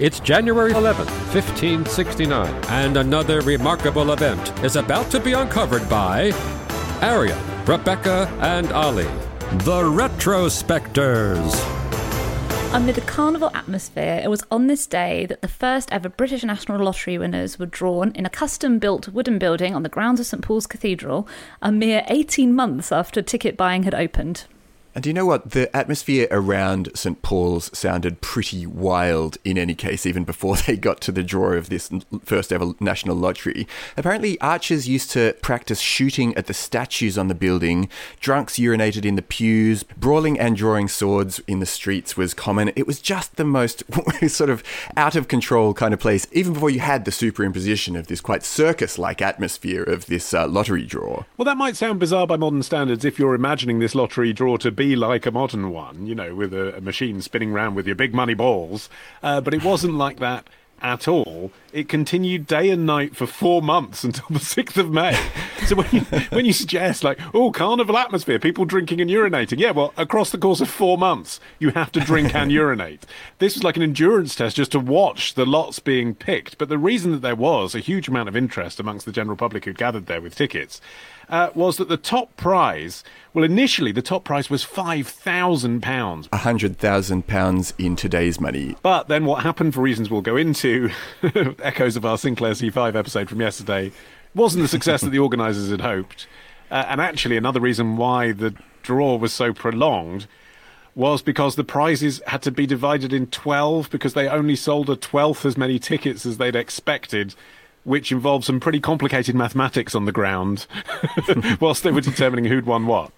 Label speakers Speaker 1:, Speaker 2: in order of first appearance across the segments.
Speaker 1: It's January 11th, 1569, and another remarkable event is about to be uncovered by Arion, Rebecca, and Olly, the Retrospectors.
Speaker 2: Amid a carnival atmosphere, it was on this day that the first ever British National Lottery winners were drawn in a custom built wooden building on the grounds of St Paul's Cathedral, a mere 18 months after ticket buying had opened.
Speaker 3: And do you know what? The atmosphere around St. Paul's sounded pretty wild in any case, even before they got to the draw of this first ever national lottery. Apparently, archers used to practice shooting at the statues on the building, drunks urinated in the pews, brawling and drawing swords in the streets was common. It was just the most sort of out of control kind of place, even before you had the superimposition of this quite circus like atmosphere of this uh, lottery draw.
Speaker 4: Well, that might sound bizarre by modern standards if you're imagining this lottery draw to be like a modern one, you know, with a, a machine spinning around with your big money balls. Uh, but it wasn't like that at all. It continued day and night for four months until the 6th of May. So when you, when you suggest, like, oh, carnival atmosphere, people drinking and urinating, yeah, well, across the course of four months, you have to drink and urinate. This was like an endurance test just to watch the lots being picked. But the reason that there was a huge amount of interest amongst the general public who gathered there with tickets uh, was that the top prize, well, initially the top prize was £5,000.
Speaker 3: £100,000 in today's money.
Speaker 4: But then what happened, for reasons we'll go into, echoes of our Sinclair C5 episode from yesterday, wasn't the success that the organisers had hoped. Uh, and actually, another reason why the draw was so prolonged was because the prizes had to be divided in 12 because they only sold a twelfth as many tickets as they'd expected which involved some pretty complicated mathematics on the ground whilst they were determining who'd won what.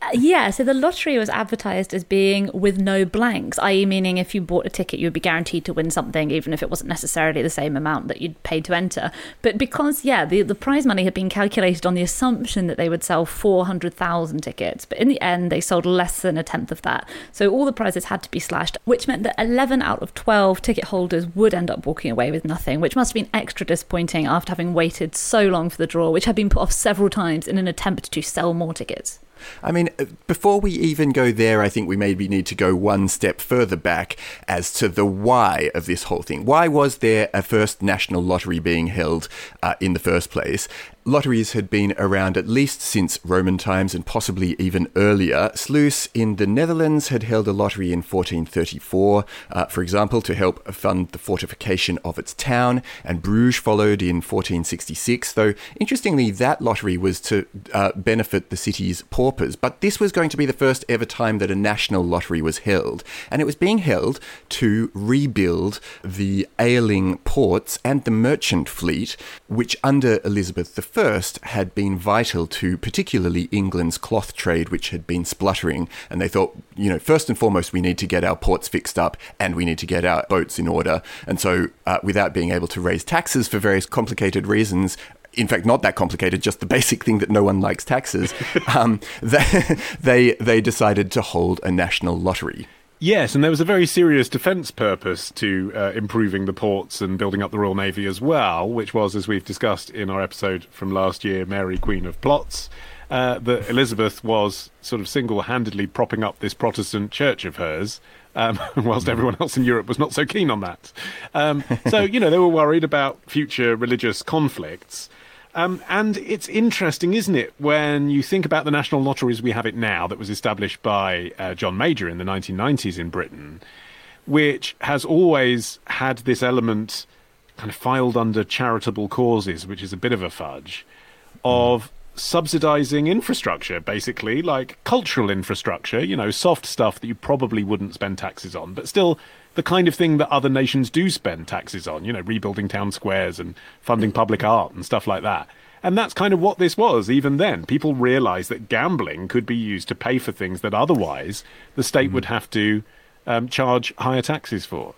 Speaker 2: Uh, yeah, so the lottery was advertised as being with no blanks, i.e., meaning if you bought a ticket, you would be guaranteed to win something, even if it wasn't necessarily the same amount that you'd paid to enter. But because, yeah, the, the prize money had been calculated on the assumption that they would sell 400,000 tickets, but in the end, they sold less than a tenth of that. So all the prizes had to be slashed, which meant that 11 out of 12 ticket holders would end up walking away with nothing, which must have been extra disappointing after having waited so long for the draw, which had been put off several times in an attempt to sell more tickets.
Speaker 3: I mean, uh, before we even go there, I think we maybe need to go one step further back as to the why of this whole thing. Why was there a first national lottery being held uh, in the first place? Lotteries had been around at least since Roman times and possibly even earlier. Sluis in the Netherlands had held a lottery in 1434, uh, for example, to help fund the fortification of its town, and Bruges followed in 1466, though interestingly, that lottery was to uh, benefit the city's paupers. But this was going to be the first ever time that a national lottery was held, and it was being held to rebuild the ailing ports and the merchant fleet, which under Elizabeth I first had been vital to particularly England's cloth trade, which had been spluttering. And they thought, you know, first and foremost, we need to get our ports fixed up and we need to get our boats in order. And so, uh, without being able to raise taxes for various complicated reasons, in fact, not that complicated, just the basic thing that no one likes taxes, um, they, they, they decided to hold a national lottery.
Speaker 4: Yes, and there was a very serious defence purpose to uh, improving the ports and building up the Royal Navy as well, which was, as we've discussed in our episode from last year, Mary Queen of Plots, uh, that Elizabeth was sort of single handedly propping up this Protestant church of hers. Um, whilst everyone else in Europe was not so keen on that. Um, so, you know, they were worried about future religious conflicts. Um, and it's interesting, isn't it, when you think about the national lottery as we have it now, that was established by uh, John Major in the 1990s in Britain, which has always had this element kind of filed under charitable causes, which is a bit of a fudge, of subsidizing infrastructure, basically, like cultural infrastructure, you know, soft stuff that you probably wouldn't spend taxes on, but still the kind of thing that other nations do spend taxes on, you know, rebuilding town squares and funding public art and stuff like that. And that's kind of what this was even then. People realized that gambling could be used to pay for things that otherwise the state mm. would have to um, charge higher taxes for.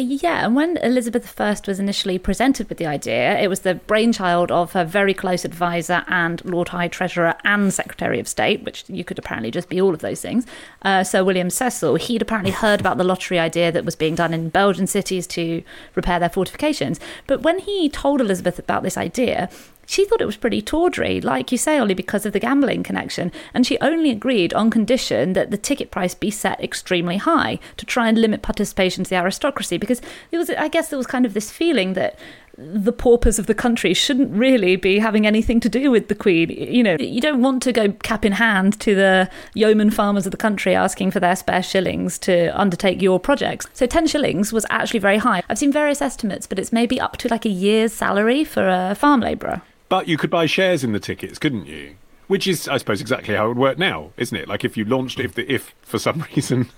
Speaker 2: Yeah, and when Elizabeth I was initially presented with the idea, it was the brainchild of her very close advisor and Lord High Treasurer and Secretary of State, which you could apparently just be all of those things, uh, Sir William Cecil. He'd apparently heard about the lottery idea that was being done in Belgian cities to repair their fortifications. But when he told Elizabeth about this idea, she thought it was pretty tawdry, like you say, Olly, because of the gambling connection. And she only agreed on condition that the ticket price be set extremely high to try and limit participation to the aristocracy. Because there was, I guess, there was kind of this feeling that the paupers of the country shouldn't really be having anything to do with the Queen. You know, you don't want to go cap in hand to the yeoman farmers of the country asking for their spare shillings to undertake your projects. So 10 shillings was actually very high. I've seen various estimates, but it's maybe up to like a year's salary for a farm labourer.
Speaker 4: But you could buy shares in the tickets, couldn't you? Which is, I suppose, exactly how it would work now, isn't it? Like if you launched, if the, if for some reason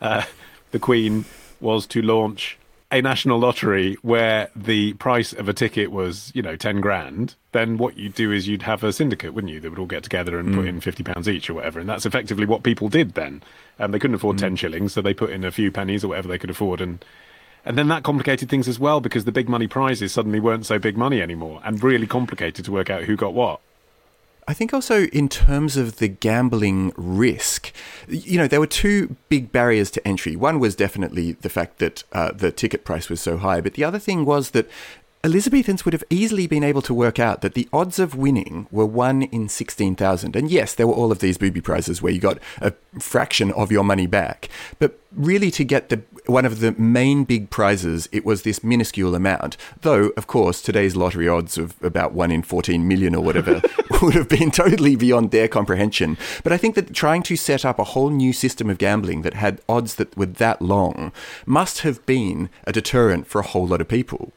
Speaker 4: uh, the Queen was to launch a national lottery where the price of a ticket was, you know, ten grand, then what you'd do is you'd have a syndicate, wouldn't you? That would all get together and mm. put in fifty pounds each or whatever, and that's effectively what people did then. Um, they couldn't afford mm. ten shillings, so they put in a few pennies or whatever they could afford, and and then that complicated things as well because the big money prizes suddenly weren't so big money anymore and really complicated to work out who got what.
Speaker 3: I think also in terms of the gambling risk, you know, there were two big barriers to entry. One was definitely the fact that uh, the ticket price was so high, but the other thing was that Elizabethans would have easily been able to work out that the odds of winning were 1 in 16,000. And yes, there were all of these booby prizes where you got a fraction of your money back. But really, to get the one of the main big prizes, it was this minuscule amount. Though, of course, today's lottery odds of about 1 in 14 million or whatever would have been totally beyond their comprehension. But I think that trying to set up a whole new system of gambling that had odds that were that long must have been a deterrent for a whole lot of people.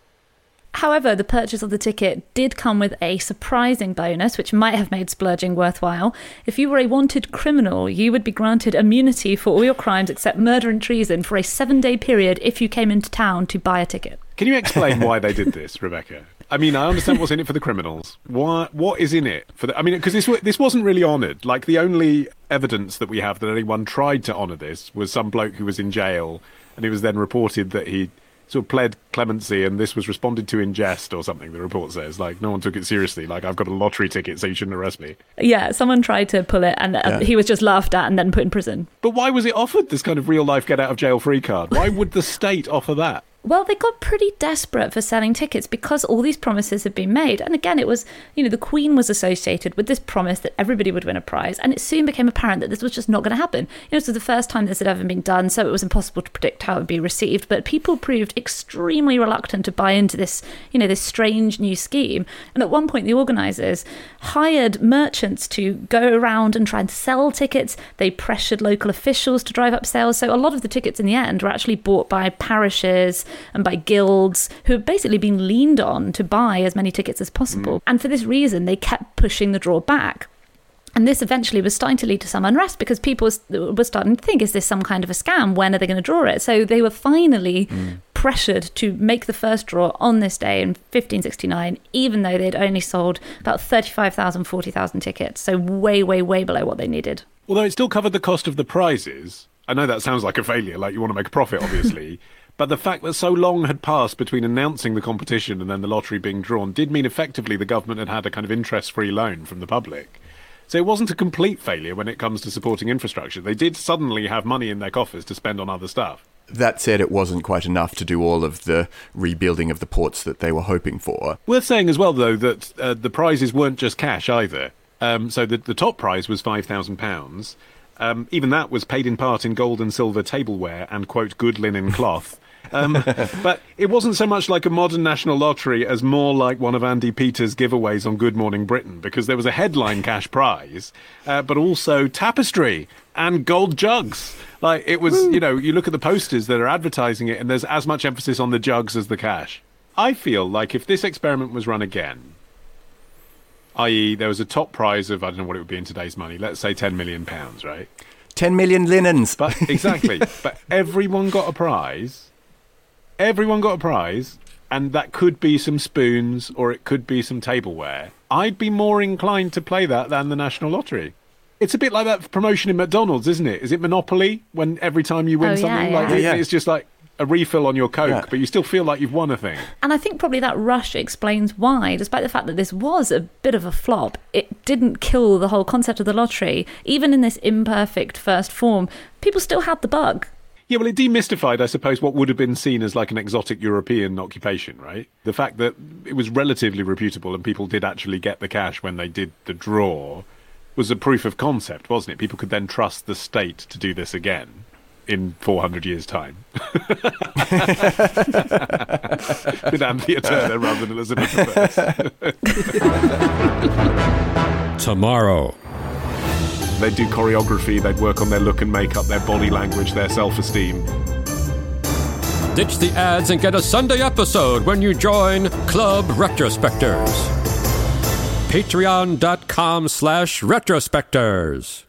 Speaker 2: However, the purchase of the ticket did come with a surprising bonus, which might have made splurging worthwhile. If you were a wanted criminal, you would be granted immunity for all your crimes except murder and treason for a seven day period if you came into town to buy a ticket.
Speaker 4: Can you explain why they did this, Rebecca? I mean, I understand what's in it for the criminals. What what is in it for the? I mean, because this this wasn't really honoured. Like the only evidence that we have that anyone tried to honour this was some bloke who was in jail, and it was then reported that he sort of pled clemency and this was responded to in jest or something the report says. Like no one took it seriously. Like i've got a lottery ticket so you shouldn't arrest me.
Speaker 2: Yeah someone tried to pull it and uh, yeah. he was just laughed at and then put in prison.
Speaker 4: But why was it offered this kind of real life get out of jail free card? Why would the state offer that
Speaker 2: well, they got pretty desperate for selling tickets because all these promises had been made. And again, it was, you know, the Queen was associated with this promise that everybody would win a prize. And it soon became apparent that this was just not going to happen. You know, this was the first time this had ever been done, so it was impossible to predict how it would be received. But people proved extremely reluctant to buy into this, you know, this strange new scheme. And at one point, the organisers hired merchants to go around and try and sell tickets. They pressured local officials to drive up sales. So a lot of the tickets in the end were actually bought by parishes and by guilds who had basically been leaned on to buy as many tickets as possible. Mm. And for this reason, they kept pushing the draw back. And this eventually was starting to lead to some unrest because people were starting to think, is this some kind of a scam? When are they going to draw it? So they were finally mm. pressured to make the first draw on this day in 1569, even though they'd only sold about 35,000, 40,000 tickets. So way, way, way below what they needed.
Speaker 4: Although it still covered the cost of the prizes. I know that sounds like a failure, like you want to make a profit, obviously. But the fact that so long had passed between announcing the competition and then the lottery being drawn did mean effectively the government had had a kind of interest free loan from the public. So it wasn't a complete failure when it comes to supporting infrastructure. They did suddenly have money in their coffers to spend on other stuff.
Speaker 3: That said, it wasn't quite enough to do all of the rebuilding of the ports that they were hoping for.
Speaker 4: Worth saying as well, though, that uh, the prizes weren't just cash either. Um, so the, the top prize was £5,000. Um, even that was paid in part in gold and silver tableware and, quote, good linen cloth. Um, but it wasn't so much like a modern national lottery as more like one of Andy Peters' giveaways on Good Morning Britain, because there was a headline cash prize, uh, but also tapestry and gold jugs. Like it was, Woo. you know, you look at the posters that are advertising it, and there's as much emphasis on the jugs as the cash. I feel like if this experiment was run again, i.e., there was a top prize of I don't know what it would be in today's money, let's say ten million pounds, right?
Speaker 3: 10 million linens.
Speaker 4: But exactly. but everyone got a prize everyone got a prize, and that could be some spoons or it could be some tableware, I'd be more inclined to play that than the National Lottery. It's a bit like that promotion in McDonald's, isn't it? Is it Monopoly when every time you win
Speaker 2: Oh,
Speaker 4: something,
Speaker 2: yeah.
Speaker 4: like
Speaker 3: Yeah,
Speaker 4: it-
Speaker 3: yeah.
Speaker 4: it's just like a refill on your Coke,
Speaker 3: Yeah.
Speaker 4: but you still feel like you've won a thing.
Speaker 2: And I think probably that rush explains why, despite the fact that this was a bit of a flop, it didn't kill the whole concept of the lottery. Even in this imperfect first form, people still had the bug.
Speaker 4: Yeah, well, it demystified, I suppose, what would have been seen as like an exotic European occupation, right? The fact that it was relatively reputable and people did actually get the cash when they did the draw was a proof of concept, wasn't it? People could then trust the state to do this again in 400 years' time. With Anthea Turner rather than Elizabeth I.
Speaker 1: Tomorrow.
Speaker 4: They'd do choreography, they'd work on their look and makeup, their body language, their self esteem.
Speaker 1: Ditch the ads and get a Sunday episode when you join Club Retrospectors. Patreon.com slash retrospectors.